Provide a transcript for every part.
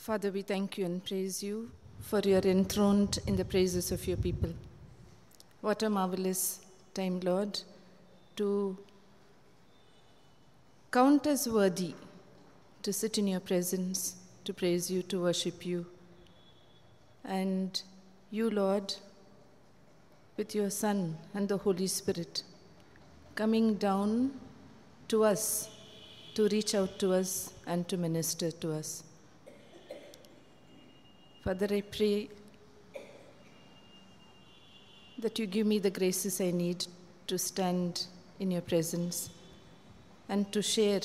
Father, we thank you and praise you for your enthroned in the praises of your people. What a marvelous time, Lord, to count us worthy to sit in your presence, to praise you, to worship you. And you, Lord, with your Son and the Holy Spirit, coming down to us to reach out to us and to minister to us. Father, I pray that you give me the graces I need to stand in your presence and to share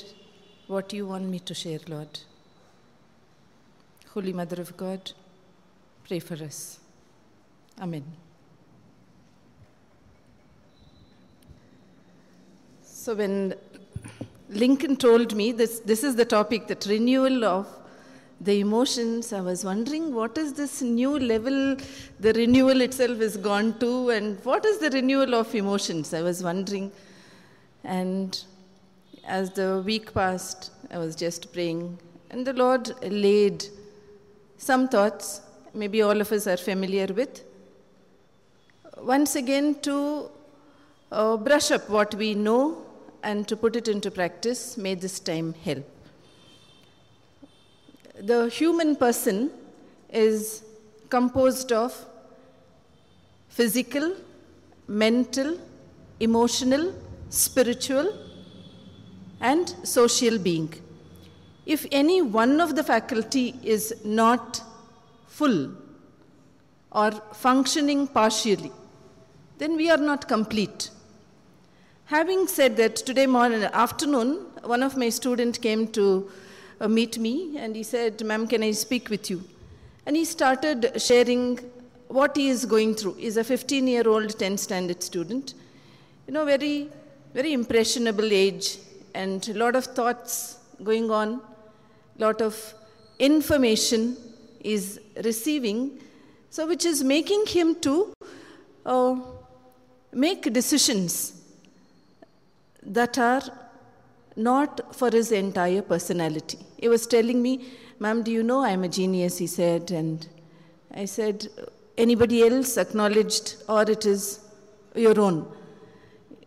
what you want me to share, Lord. Holy Mother of God, pray for us. Amen. So when Lincoln told me this, this is the topic, that renewal of the emotions, I was wondering what is this new level the renewal itself has gone to, and what is the renewal of emotions? I was wondering. And as the week passed, I was just praying, and the Lord laid some thoughts, maybe all of us are familiar with, once again to uh, brush up what we know and to put it into practice, may this time help. The human person is composed of physical, mental, emotional, spiritual, and social being. If any one of the faculty is not full or functioning partially, then we are not complete. Having said that, today morning, afternoon, one of my students came to uh, meet me and he said, Ma'am, can I speak with you? And he started sharing what he is going through. He's a 15 year old 10th standard student. You know, very, very impressionable age and a lot of thoughts going on, a lot of information is receiving, so which is making him to uh, make decisions that are not for his entire personality. He was telling me, Ma'am, do you know I'm a genius? He said, and I said, Anybody else acknowledged, or it is your own?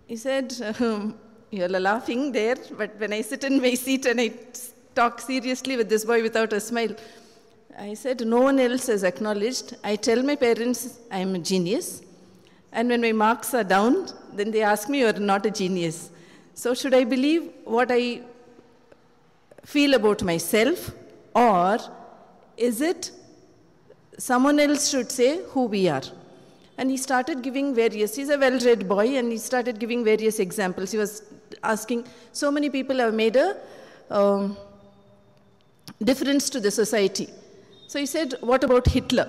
He said, um, You're laughing there, but when I sit in my seat and I talk seriously with this boy without a smile, I said, No one else has acknowledged. I tell my parents I'm a genius. And when my marks are down, then they ask me, You're not a genius. So, should I believe what I feel about myself, or is it someone else should say who we are? And he started giving various, he's a well read boy, and he started giving various examples. He was asking, so many people have made a um, difference to the society. So he said, What about Hitler?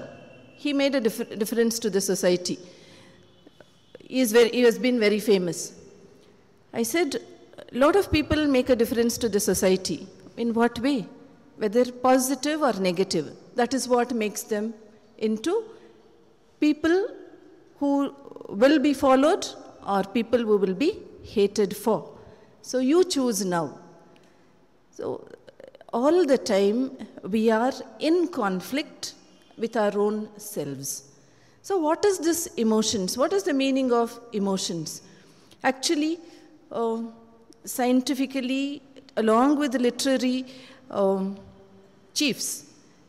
He made a dif- difference to the society. Very, he has been very famous. I said, a lot of people make a difference to the society. In what way? Whether positive or negative. That is what makes them into people who will be followed or people who will be hated for. So you choose now. So all the time we are in conflict with our own selves. So what is this emotions? What is the meaning of emotions? Actually, scientifically, along with literary um, chiefs,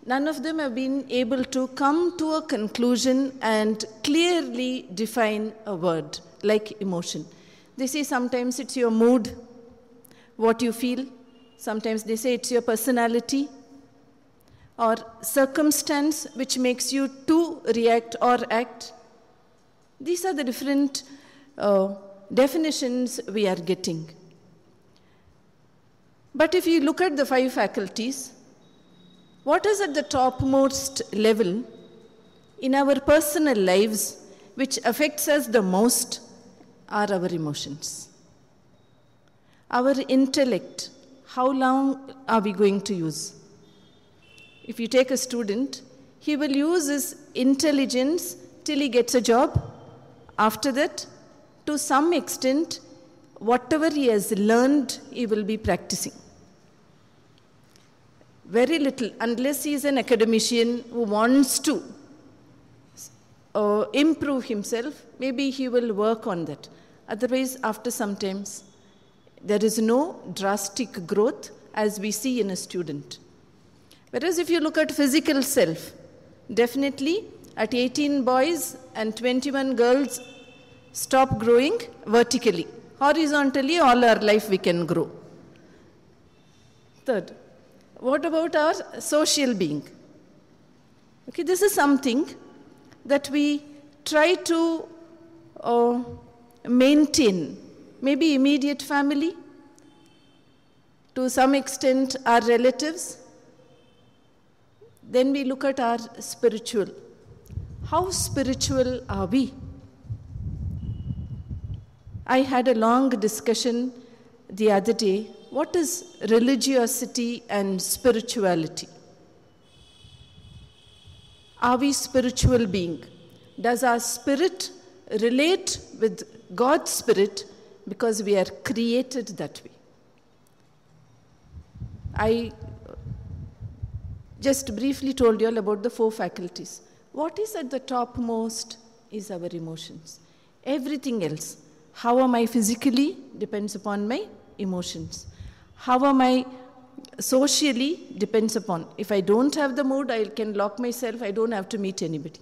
none of them have been able to come to a conclusion and clearly define a word like emotion. They say sometimes it's your mood, what you feel. Sometimes they say it's your personality or circumstance which makes you to react or act. These are the different uh, definitions we are getting. But if you look at the five faculties, what is at the topmost level in our personal lives which affects us the most are our emotions. Our intellect, how long are we going to use? If you take a student, he will use his intelligence till he gets a job. After that, to some extent, whatever he has learned, he will be practicing. very little, unless he is an academician who wants to uh, improve himself, maybe he will work on that. Otherwise, after some times, there is no drastic growth as we see in a student. Whereas if you look at physical self, definitely at 18 boys and 21 girls stop growing vertically. Horizontally, all our life we can grow. Third, what about our social being? Okay, this is something that we try to uh, maintain. Maybe immediate family, to some extent our relatives. Then we look at our spiritual. How spiritual are we? I had a long discussion the other day what is religiosity and spirituality? Are we spiritual being? Does our spirit relate with God's spirit because we are created that way? I just briefly told you all about the four faculties. What is at the topmost is our emotions. Everything else, how am I physically, depends upon my emotions. How am I socially depends upon. If I don't have the mood, I can lock myself, I don't have to meet anybody.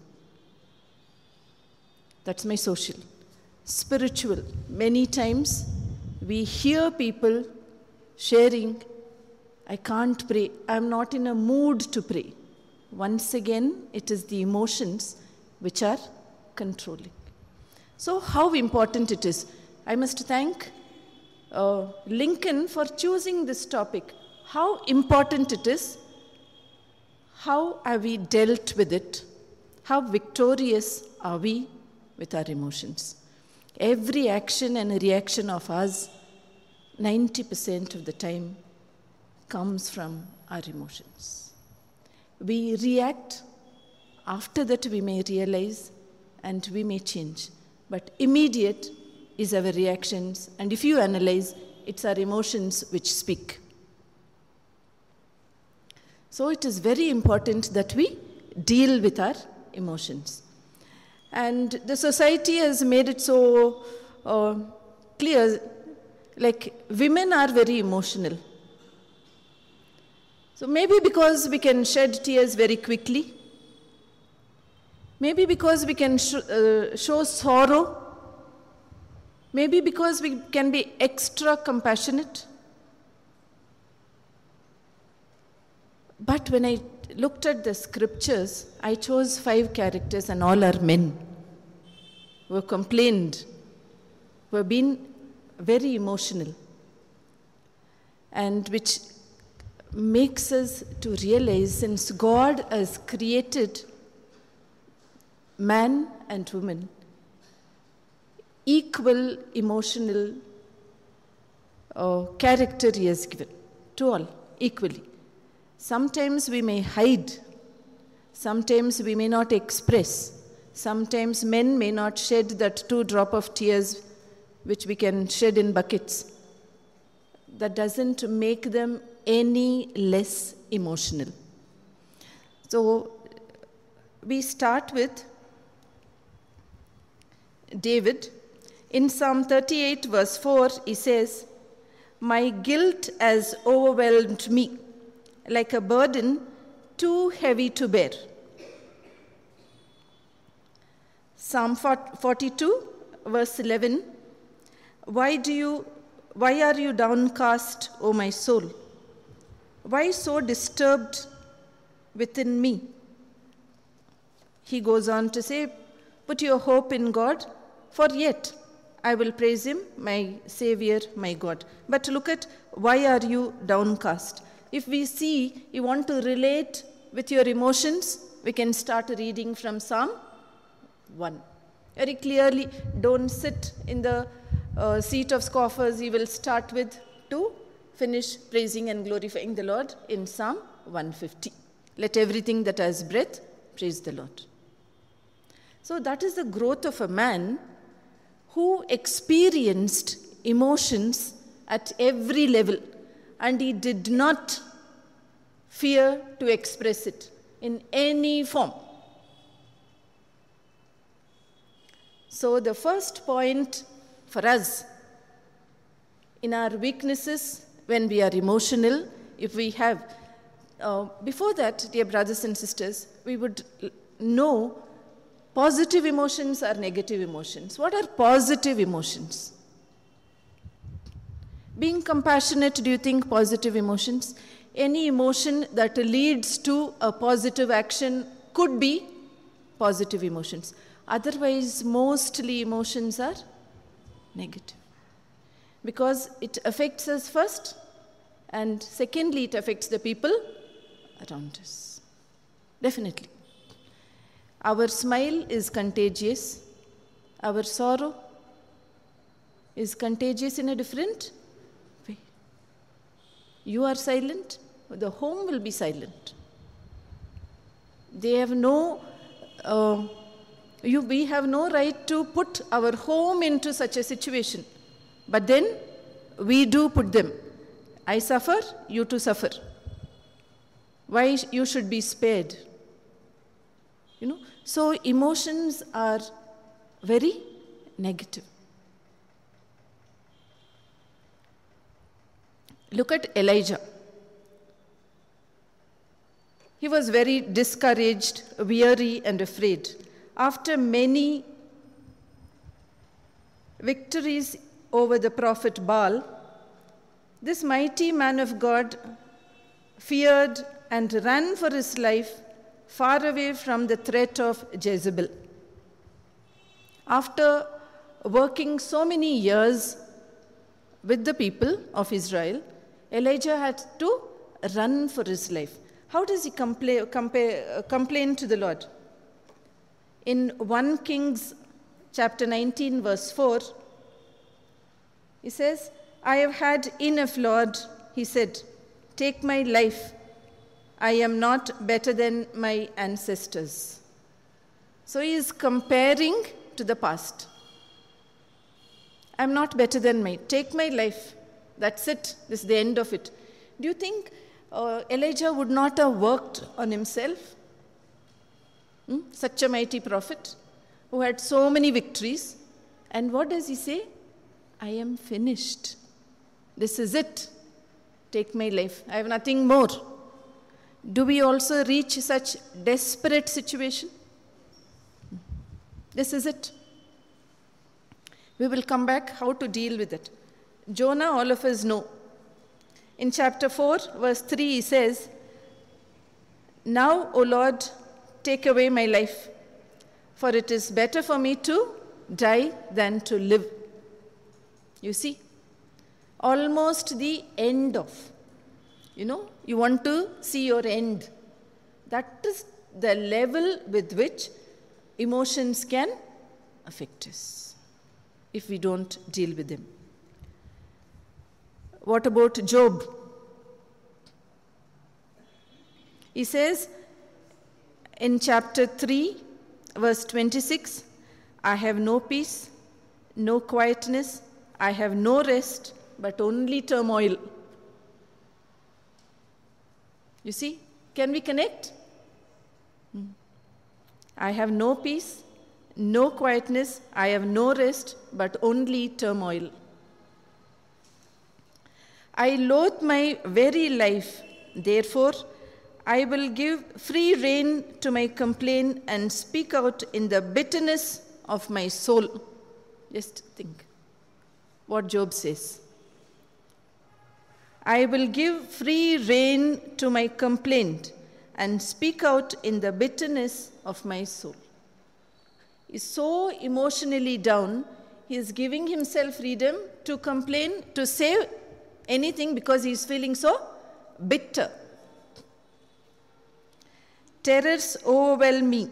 That's my social. Spiritual. Many times we hear people sharing, I can't pray, I'm not in a mood to pray. Once again, it is the emotions which are controlling. So, how important it is. I must thank uh, Lincoln for choosing this topic. How important it is, how have we dealt with it, how victorious are we with our emotions. Every action and reaction of us, 90% of the time, comes from our emotions. We react, after that, we may realize and we may change. But immediate is our reactions, and if you analyze, it's our emotions which speak. So it is very important that we deal with our emotions. And the society has made it so uh, clear like women are very emotional. So maybe because we can shed tears very quickly, maybe because we can sh- uh, show sorrow. Maybe because we can be extra compassionate. But when I looked at the scriptures, I chose five characters, and all are men. Who complained, who have been very emotional, and which makes us to realize since God has created man and woman, equal emotional uh, character he has given to all equally. Sometimes we may hide, sometimes we may not express, sometimes men may not shed that two drop of tears which we can shed in buckets. That doesn't make them any less emotional. So we start with David in Psalm 38, verse 4, he says, My guilt has overwhelmed me like a burden too heavy to bear. Psalm 42, verse 11, Why, do you, why are you downcast, O my soul? Why so disturbed within me? He goes on to say, Put your hope in God, for yet I will praise him, my Savior, my God. But look at why are you downcast? If we see you want to relate with your emotions, we can start reading from Psalm 1. Very clearly, don't sit in the uh, seat of scoffers. You will start with to finish praising and glorifying the Lord in Psalm 150. Let everything that has breath praise the Lord. So, that is the growth of a man who experienced emotions at every level and he did not fear to express it in any form. So, the first point for us in our weaknesses when we are emotional, if we have, uh, before that, dear brothers and sisters, we would know positive emotions or negative emotions. What are positive emotions? Being compassionate, do you think positive emotions? Any emotion that leads to a positive action could be positive emotions. Otherwise, mostly emotions are negative. Because it affects us first, and secondly, it affects the people around us. Definitely. Our smile is contagious, our sorrow is contagious in a different way. you are silent, the home will be silent. They have no, uh, you, we have no right to put our home into such a situation. But then we do put them. I suffer, you to suffer. Why you should be spared? You know, so emotions are very negative. Look at Elijah. He was very discouraged, weary, and afraid. After many victories over the prophet Baal, this mighty man of God feared and ran for his life far away from the threat of Jezebel. After working so many years with the people of Israel, Elijah had to run for his life. How does he compla- compare, uh, complain to the Lord? In 1 Kings chapter 19, verse 4, he says, I have had enough, Lord, he said. Take my life. I am not better than my ancestors. So he is comparing to the past. I'm not better than my. Take my life. That's it. This is the end of it. Do you think uh, Elijah would not have worked on himself? Hmm? Such a mighty prophet who had so many victories. And what does he say? I am finished. This is it. Take my life. I have nothing more. Do we also reach such desperate situation? This is it. We will come back how to deal with it. Jonah, all of us know. In chapter 4, verse 3, he says, Now, O Lord, take away my life, for it is better for me to die than to live. You see, almost the end of. You know, you want to see your end. That is the level with which emotions can affect us if we don't deal with them. What about Job? He says in chapter 3, verse 26 I have no peace, no quietness, I have no rest, but only turmoil. You see, can we connect? Hmm. I have no peace, no quietness, I have no rest, but only turmoil. I loathe my very life. Therefore, I will give free rein to my complaint and speak out in the bitterness of my soul. Just think what Job says. I will give free rein to my complaint and speak out in the bitterness of my soul. He's so emotionally down, he is giving himself freedom to complain, to say anything because he is feeling so bitter. Terrors overwhelm me.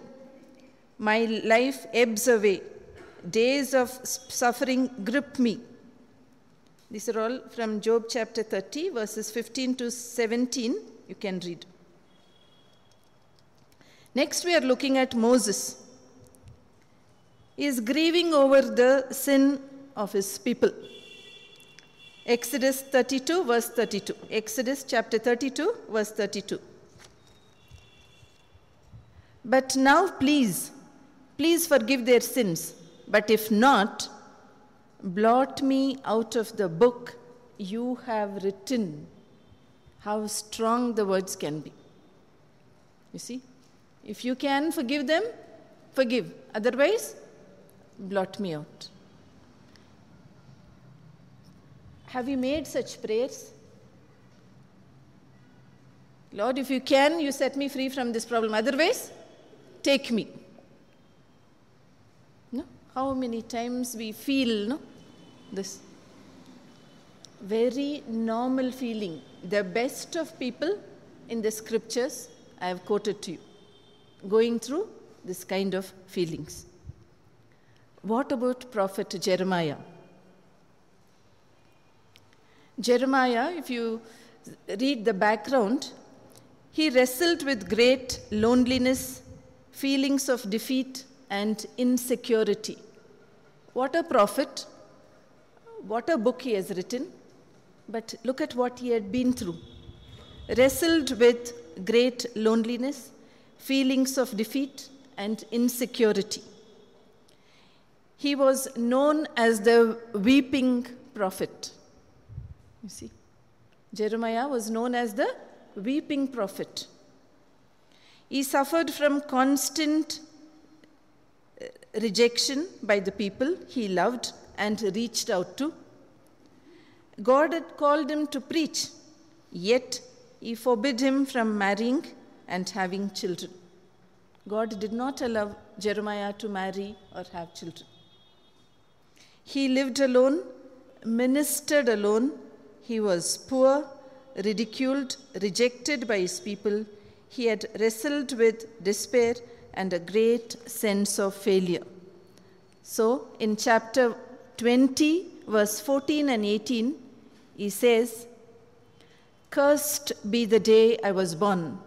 My life ebbs away. Days of suffering grip me. These are all from Job chapter 30, verses 15 to 17. You can read. Next, we are looking at Moses. He is grieving over the sin of his people. Exodus 32, verse 32. Exodus chapter 32, verse 32. But now, please, please forgive their sins. But if not, blot me out of the book you have written. How strong the words can be. You see? If you can forgive them, forgive. Otherwise, blot me out. Have you made such prayers? Lord, if you can, you set me free from this problem. Otherwise, take me. No? How many times we feel no? This? Very normal feeling. The best of people in the scriptures I have quoted to you. Going through this kind of feelings. What about Prophet Jeremiah? Jeremiah, if you read the background, he wrestled with great loneliness, feelings of defeat, and insecurity. What a prophet! What a book he has written. But look at what he had been through. Wrestled with great loneliness, feelings of defeat, and insecurity. He was known as the weeping prophet. You see, Jeremiah was known as the weeping prophet. He suffered from constant uh, rejection by the people he loved and reached out to. God had called him to preach, yet he forbid him from marrying and having children. God did not allow Jeremiah to marry or have children. He lived alone, ministered alone, he was poor, ridiculed, rejected by his people. He had wrestled with despair and a great sense of failure. So, in chapter 20, verse 14 and 18, he says, Cursed be the day I was born.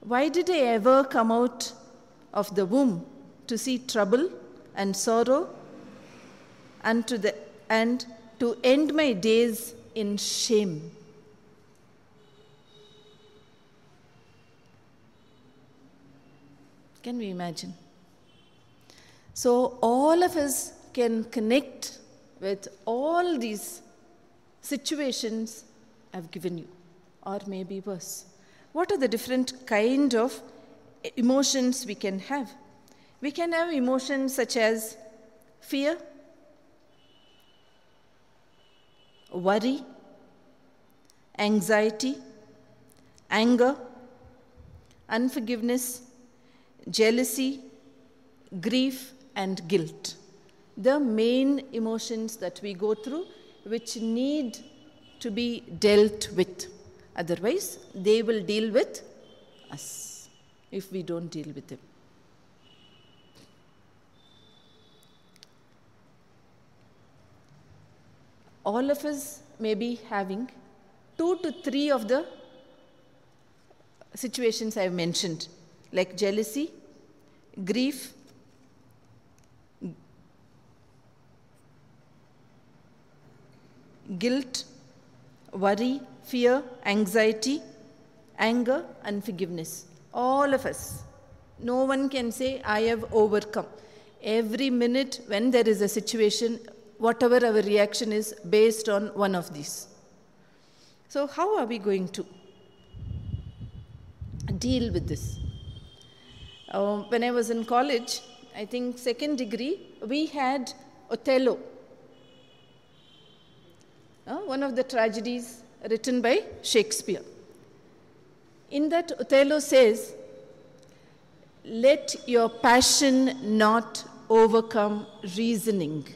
Why did I ever come out of the womb to see trouble and sorrow and to the and to end my days in shame. Can we imagine? So, all of us can connect with all these situations I've given you, or maybe worse. What are the different kind of emotions we can have? We can have emotions such as fear, worry, anxiety, anger, unforgiveness, jealousy, grief, and guilt. The main emotions that we go through which need to be dealt with. Otherwise, they will deal with us if we don't deal with them. all of us may be having two to three of the situations I've mentioned, like jealousy, grief, guilt, worry, fear, anxiety, anger, unforgiveness. All of us. No one can say, I have overcome. Every minute when there is a situation, whatever our reaction is based on one of these. So, how are we going to deal with this? Uh, when I was in college, I think second degree, we had Othello, uh, one of the tragedies written by Shakespeare. In that, Othello says, Let your passion not overcome reasoning.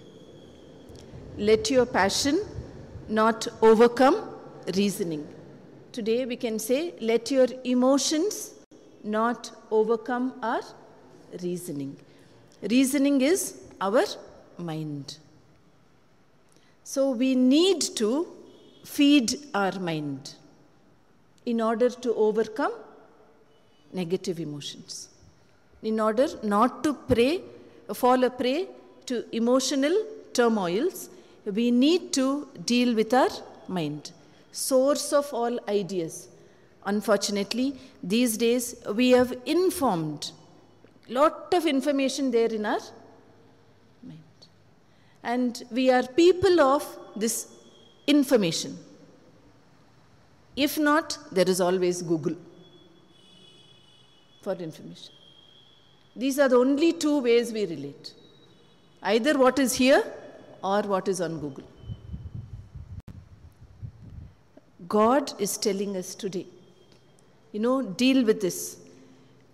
Let your passion not overcome reasoning. Today we can say, let your emotions not overcome our reasoning. Reasoning is our mind. So we need to feed our mind in order to overcome negative emotions. In order not to pray, fall a prey to emotional turmoils, we need to deal with our mind, source of all ideas. Unfortunately, these days we have informed lot of information there in our. And we are people of this information. If not, there is always Google for information. These are the only two ways we relate either what is here or what is on Google. God is telling us today, you know, deal with this.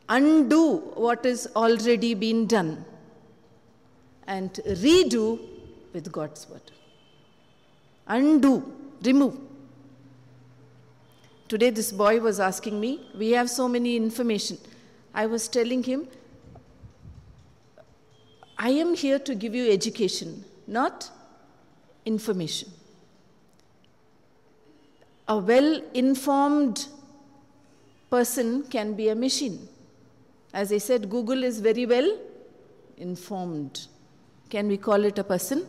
Undo what is already been done and redo with God's word. Undo, remove. Today, this boy was asking me, we have so many information. I was telling him, I am here to give you education, not information. A well informed person can be a machine. As I said, Google is very well informed. Can we call it a person?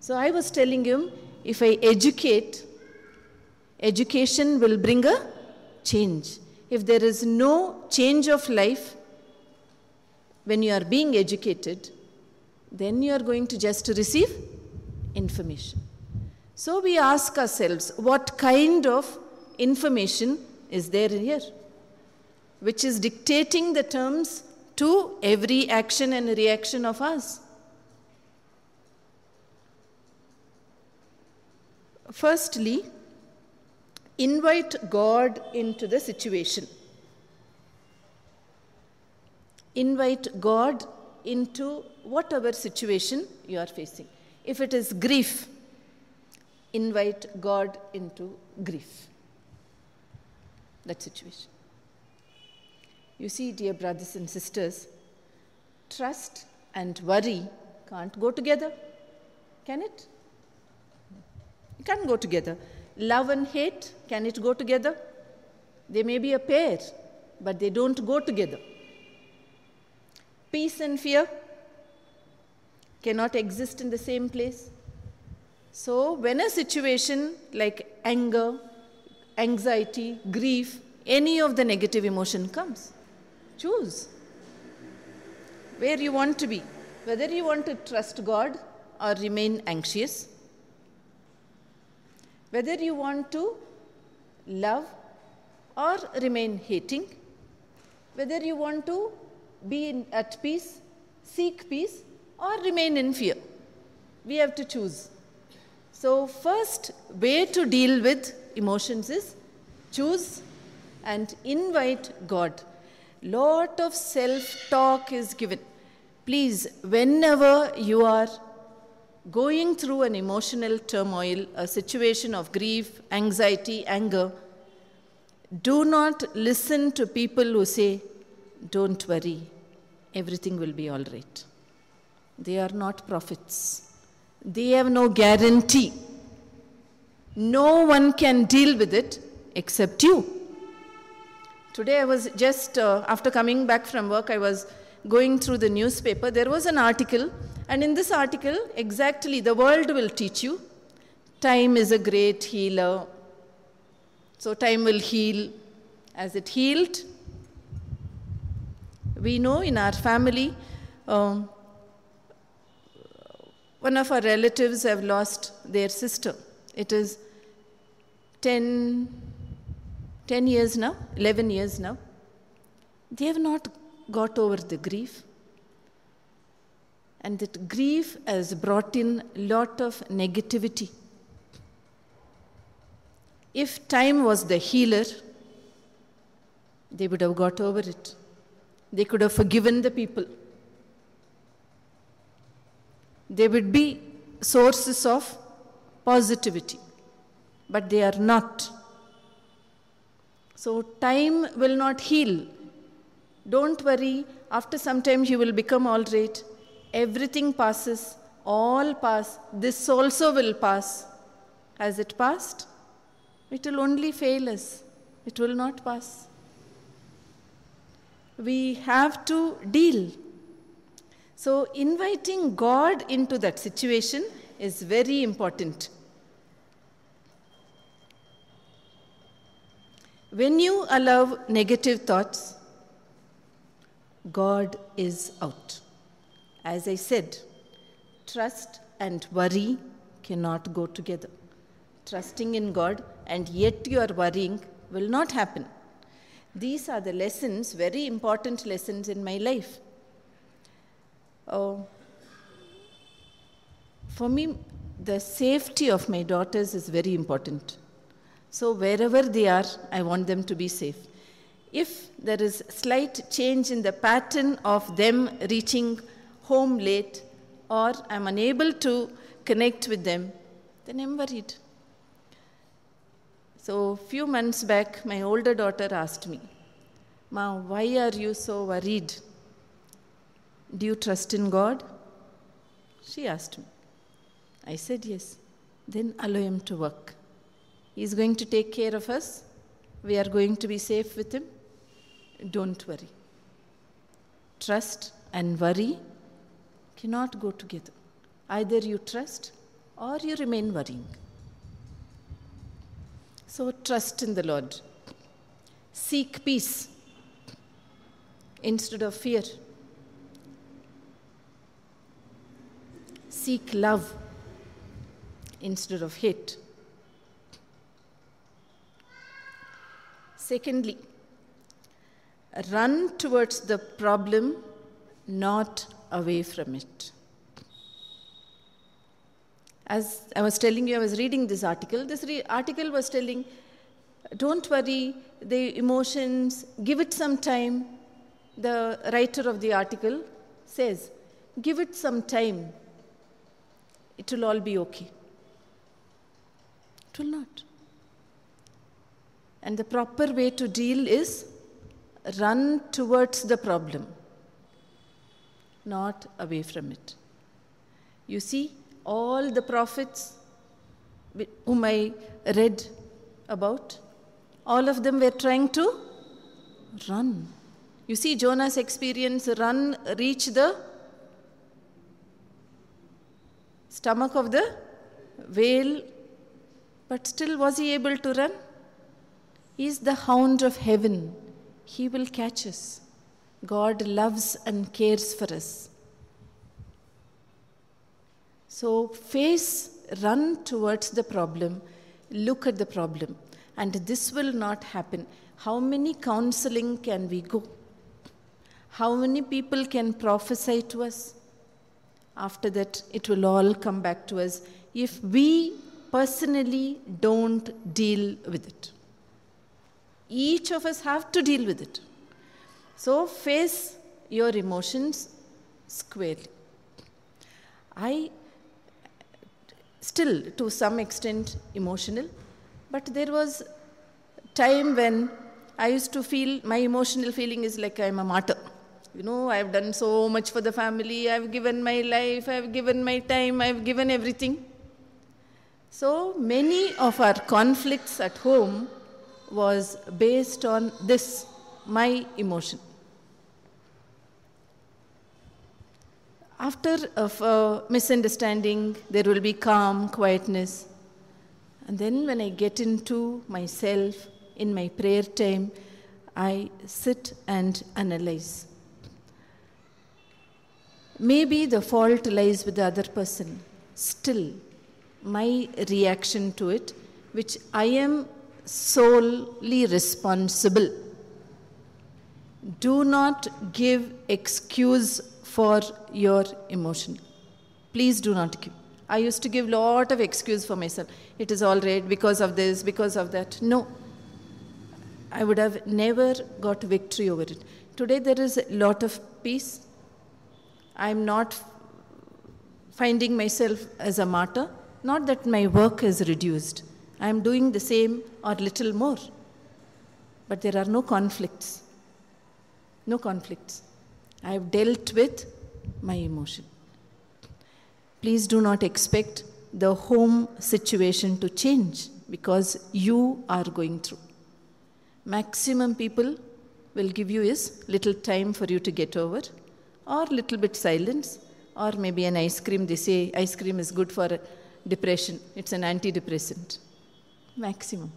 So I was telling him if I educate, education will bring a change. If there is no change of life, when you are being educated, then you are going to just receive information. So we ask ourselves, what kind of information is there here? Which is dictating the terms to every action and reaction of us. Firstly, invite God into the situation. Invite God into whatever situation you are facing. If it is grief, invite God into grief. That situation. You see, dear brothers and sisters, trust and worry can't go together. Can it? It can't go together. Love and hate, can it go together? They may be a pair, but they don't go together. Peace and fear cannot exist in the same place. So, when a situation like anger, anxiety, grief, any of the negative emotion comes, choose where you want to be, whether you want to trust God or remain anxious, whether you want to love or remain hating, whether you want to be in, at peace, seek peace, or remain in fear. We have to choose. So, first way to deal with emotions is choose and invite God. Lot of self talk is given. Please, whenever you are going through an emotional turmoil, a situation of grief, anxiety, anger, do not listen to people who say, Don't worry, everything will be all right. They are not prophets. They have no guarantee. No one can deal with it except you. Today, I was just, uh, after coming back from work, I was going through the newspaper. There was an article, and in this article, exactly the world will teach you time is a great healer. So, time will heal. As it healed, we know in our family, um, one of our relatives have lost their sister. It is 10, 10 years now, 11 years now. They have not got over the grief. And that grief has brought in lot of negativity. If time was the healer, they would have got over it. They could have forgiven the people. They would be sources of positivity, but they are not. So, time will not heal. Don't worry, after some time you will become all right. Everything passes, all pass. This also will pass. Has it passed? It will only fail us, it will not pass we have to deal. So, inviting God into that situation is very important. When you allow negative thoughts, God is out. As I said, trust and worry cannot go together. Trusting in God and yet you are worrying will not happen. These are the lessons, very important lessons in my life. Oh, for me, the safety of my daughters is very important. So wherever they are, I want them to be safe. If there is slight change in the pattern of them reaching home late, or I'm unable to connect with them, then I'm worried. So a few months back, my older daughter asked me, Ma, why are you so worried? Do you trust in God? She asked me. I said, Yes. Then allow Him to work. He is going to take care of us. We are going to be safe with Him. Don't worry. Trust and worry cannot go together. Either you trust or you remain worrying. So trust in the Lord. Seek peace instead of fear. Seek love instead of hate. Secondly, run towards the problem, not away from it. As I was telling you, I was reading this article. This re- article was telling, don't worry, the emotions, give it some time. The writer of the article says, give it some time. It will all be okay. It will not. And the proper way to deal is run towards the problem, not away from it. You see, all the prophets whom I read about, all of them were trying to run. You see, Jonah's experience run, reach the stomach of the whale, but still was he able to run? He is the hound of heaven. He will catch us. God loves and cares for us. So, face, run towards the problem, look at the problem, and this will not happen. How many counseling can we go? How many people can prophesy to us? After that, it will all come back to us if we personally don't deal with it. Each of us have to deal with it. So face your emotions squarely. I still to some extent emotional, but there was time when I used to feel my emotional feeling is like I'm a martyr. You know, I've done so much for the family, I've given my life, I've given my time, I've given everything. So many of our conflicts at home was based on this, my emotion. After uh, a uh, misunderstanding, there will be calm, quietness. And then when I get into myself in my prayer time, I sit and analyze. Maybe the fault lies with the other person. Still, my reaction to it, which I am solely responsible. Do not give excuse for your emotion. Please do not give. I used to give lot of excuse for myself. It is all right because of this, because of that. No. I would have never got victory over it. Today there is a lot of peace. I'm not finding myself as a martyr. Not that my work is reduced. I am doing the same or little more. But there are no conflicts. No conflicts. I have dealt with my emotion. Please do not expect the home situation to change because you are going through. Maximum people will give you is little time for you to get over. or little bit silence, or maybe an ice cream. They say ice cream is good for depression, it's an antidepressant. Maximum.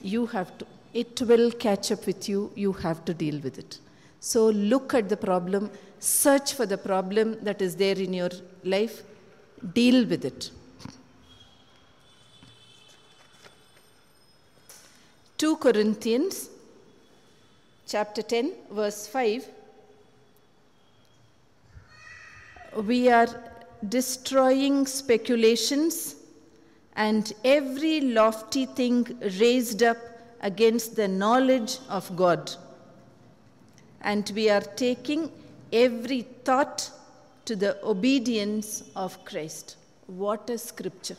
You have to, it will catch up with you, you have to deal with it. So look at the problem, search for the problem that is there in your life, deal with it. 2 Corinthians chapter 10 verse 5 we are destroying speculations and every lofty thing raised up against the knowledge of God and we are taking every thought to the obedience of Christ. What a scripture.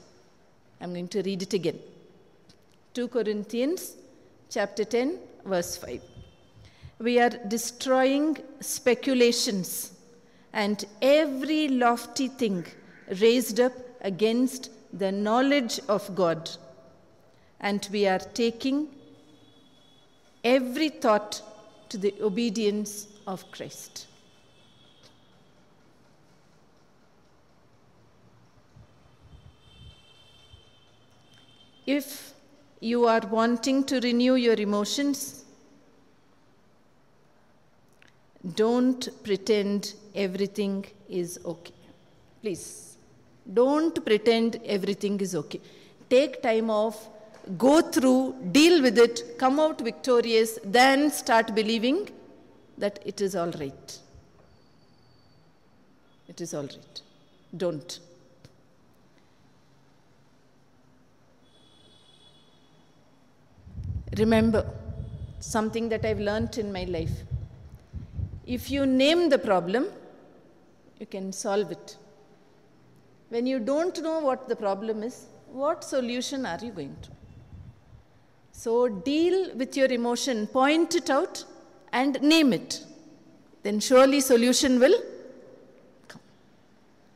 I'm going to read it again. 2 Corinthians chapter 10 verse 5. We are destroying speculations and every lofty thing raised up against the knowledge of God. And we are taking every thought to the obedience of Christ. If you are wanting to renew your emotions, don't pretend everything is okay. Please, don't pretend everything is okay. Take time off, go through, deal with it, come out victorious, then start believing that it is all right. It is all right. Don't. Remember something that I've learnt in my life. If you name the problem, you can solve it. When you don't know what the problem is, what solution are you going to? So deal with your emotion, point it out, and name it. Then surely solution will come.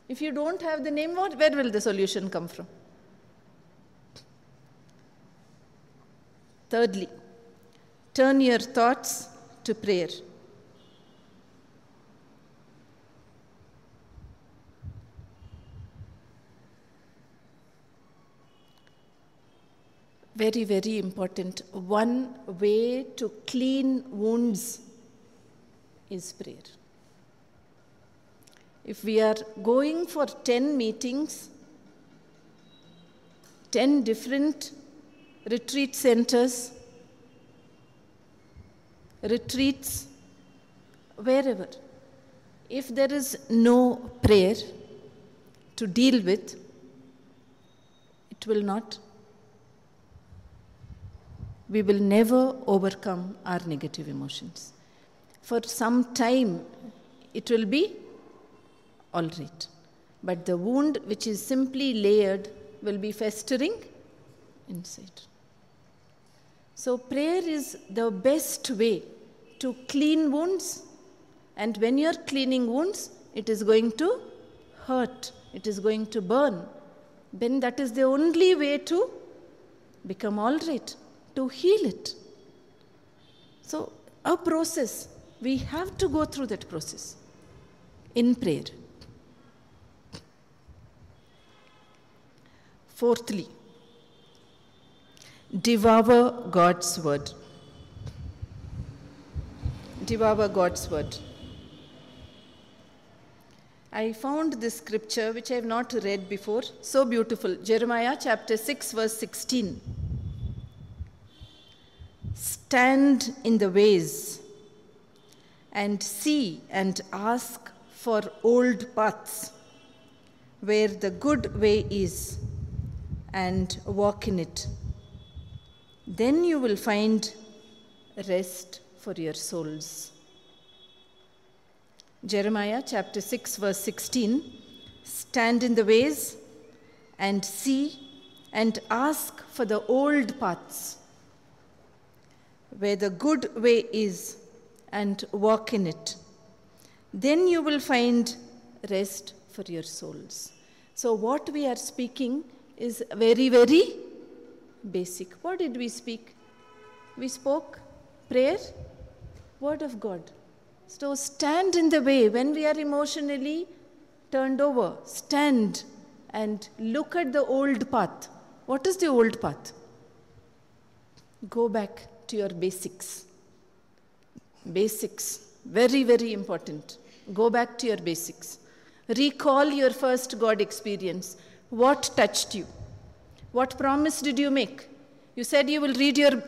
If you don't have the name, what, where will the solution come from? Thirdly, turn your thoughts to prayer. Very, very important. One way to clean wounds is prayer. If we are going for 10 meetings, 10 different retreat centers, retreats, wherever. If there is no prayer to deal with, it will not. We will never overcome our negative emotions. For some time, it will be all right. But the wound, which is simply layered, will be festering inside. So, prayer is the best way to clean wounds. And when you're cleaning wounds, it is going to hurt, it is going to burn. Then that is the only way to become all right, to heal it. So, a process, we have to go through that process in prayer. Fourthly, devour God's word. Devour God's word. I found this scripture which I have not read before, so beautiful. Jeremiah chapter 6, verse 16. Stand in the ways and see and ask for old paths where the good way is and walk in it. Then you will find rest for your souls. Jeremiah chapter 6, verse 16 Stand in the ways and see and ask for the old paths where the good way is and walk in it. Then you will find rest for your souls. So, what we are speaking is very, very basic. What did we speak? We spoke prayer, word of God. So stand in the way when we are emotionally turned over. Stand and look at the old path. What is the old path? Go back to your basics. Basics, very, very important. Go back to your basics. Recall your first God experience. What touched you? What promise did you make? You said you will read your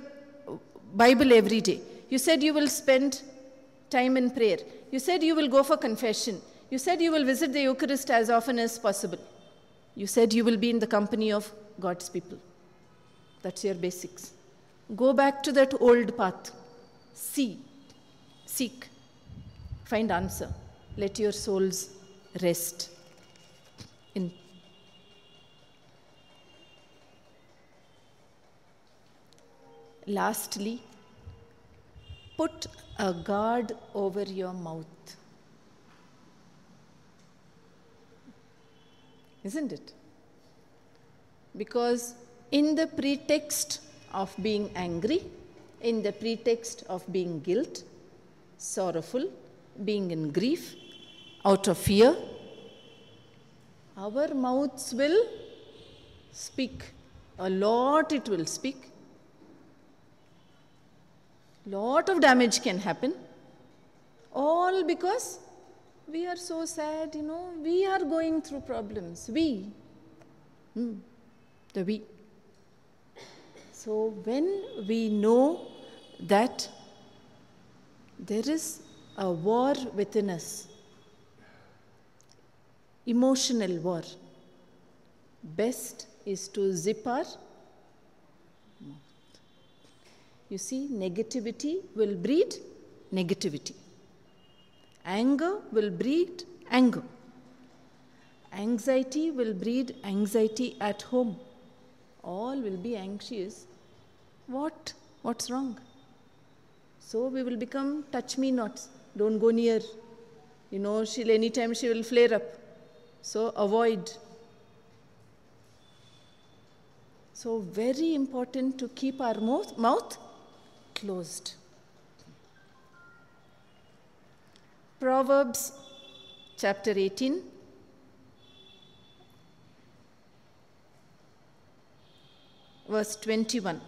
Bible every day. You said you will spend time in prayer. You said you will go for confession. You said you will visit the Eucharist as often as possible. You said you will be in the company of God's people. That's your basics. Go back to that old path. See, seek, find answer. Let your souls rest in Lastly, put a guard over your mouth. Isn't it? Because in the pretext of being angry, in the pretext of being guilt, sorrowful, being in grief, out of fear, our mouths will speak. A lot it will speak. Lot of damage can happen. All because we are so sad you know. We are going through problems. We. Hmm, the we so when we know that there is a war within us emotional war best is to zip our you see, negativity will breed negativity. Anger will breed anger. Anxiety will breed anxiety at home. All will be anxious. What? What's wrong? So we will become touch me nots. Don't go near. You know, she'll anytime she will flare up. So avoid. So very important to keep our mouth, mouth closed. Proverbs chapter 18. Verse 21.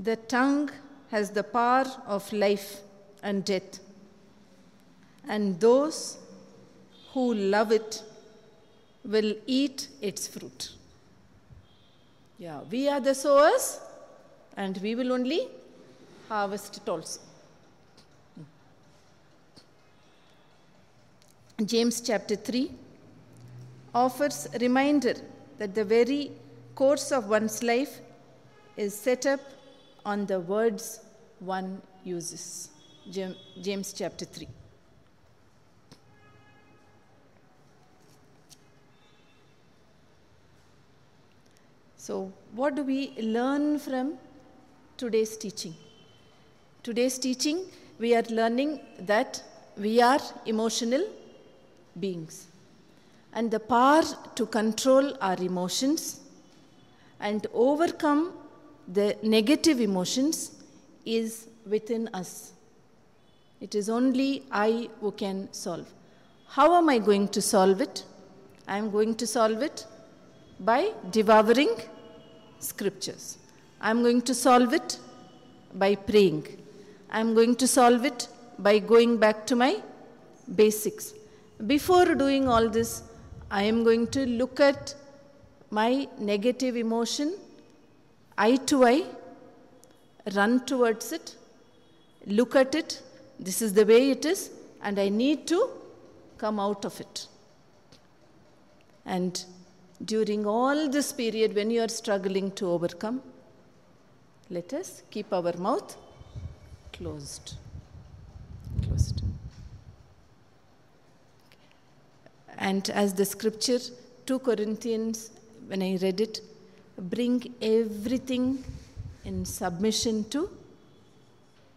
The tongue has the power of life and death, and those who love it will eat its fruit. Yeah, we are the sowers and we will only harvest it also. James chapter 3 offers reminder that the very course of one's life is set up on the words one uses. James chapter 3. So, what do we learn from today's teaching? Today's teaching, we are learning that we are emotional beings. And the power to control our emotions and overcome the negative emotions is within us. It is only I who can solve. How am I going to solve it? I am going to solve it by devouring scriptures. I'm going to solve it by praying. I'm going to solve it by going back to my basics. Before doing all this, I am going to look at my negative emotion eye to eye, run towards it, look at it. This is the way it is, and I need to come out of it. And during all this period when you are struggling to overcome, let us keep our mouth closed. Closed. And as the scripture, 2 Corinthians, when I read it, bring everything in submission to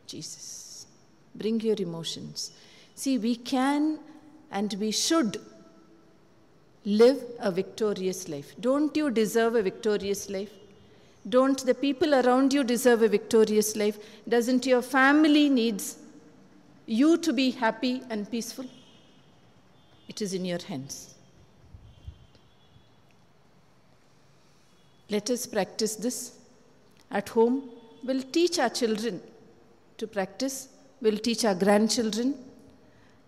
Jesus. Bring your emotions. See, we can and we should live a victorious life. Don't you deserve a victorious life? Don't the people around you deserve a victorious life? Doesn't your family needs you to be happy and peaceful? It is in your hands. Let us practice this at home. We'll teach our children to practice, we'll teach our grandchildren.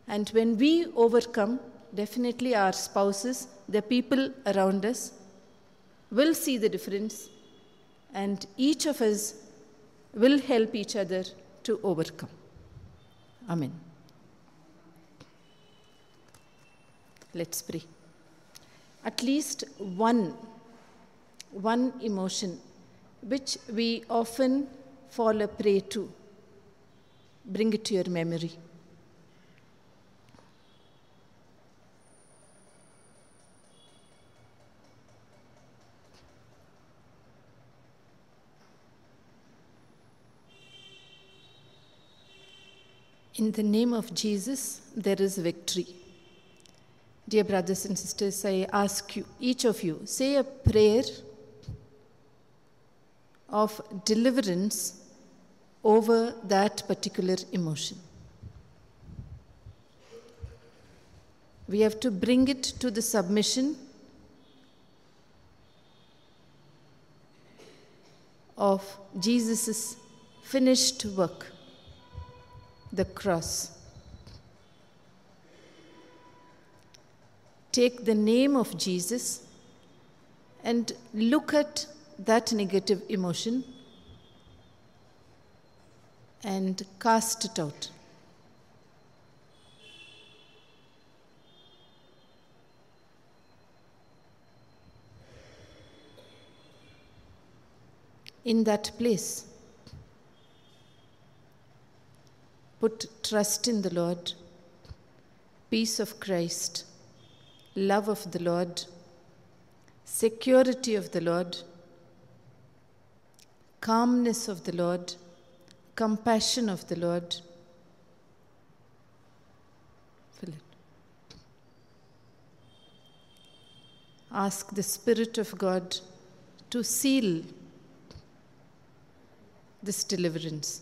And when we overcome, definitely our spouses, the people around us, will see the difference, and each of us will help each other to overcome. Amen. Let's pray. At least one, one emotion which we often fall a prey to, bring it to your memory. In the name of Jesus, there is victory. Dear brothers and sisters, I ask you, each of you, say a prayer of deliverance over that particular emotion. We have to bring it to the submission of Jesus' finished work the cross. Take the name of Jesus and look at that negative emotion and cast it out. In that place, Put trust in the Lord, peace of Christ, love of the Lord, security of the Lord, calmness of the Lord, compassion of the Lord. Fill it. Ask the Spirit of God to seal this deliverance.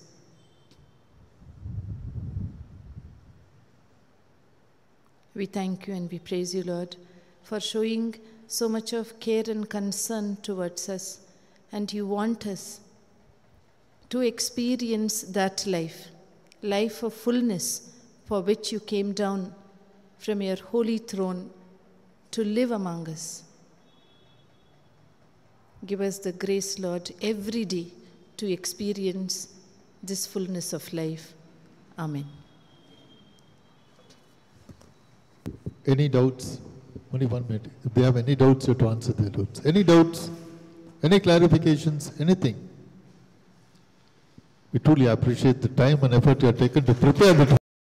We thank you and we praise you, Lord, for showing so much of care and concern towards us. And you want us to experience that life, life of fullness for which you came down from your holy throne to live among us. Give us the grace, Lord, every day to experience this fullness of life. Amen. Any doubts? Only one minute. If they have any doubts, you have to answer their doubts. Any doubts? Any clarifications? Anything? We truly appreciate the time and effort you have taken to prepare the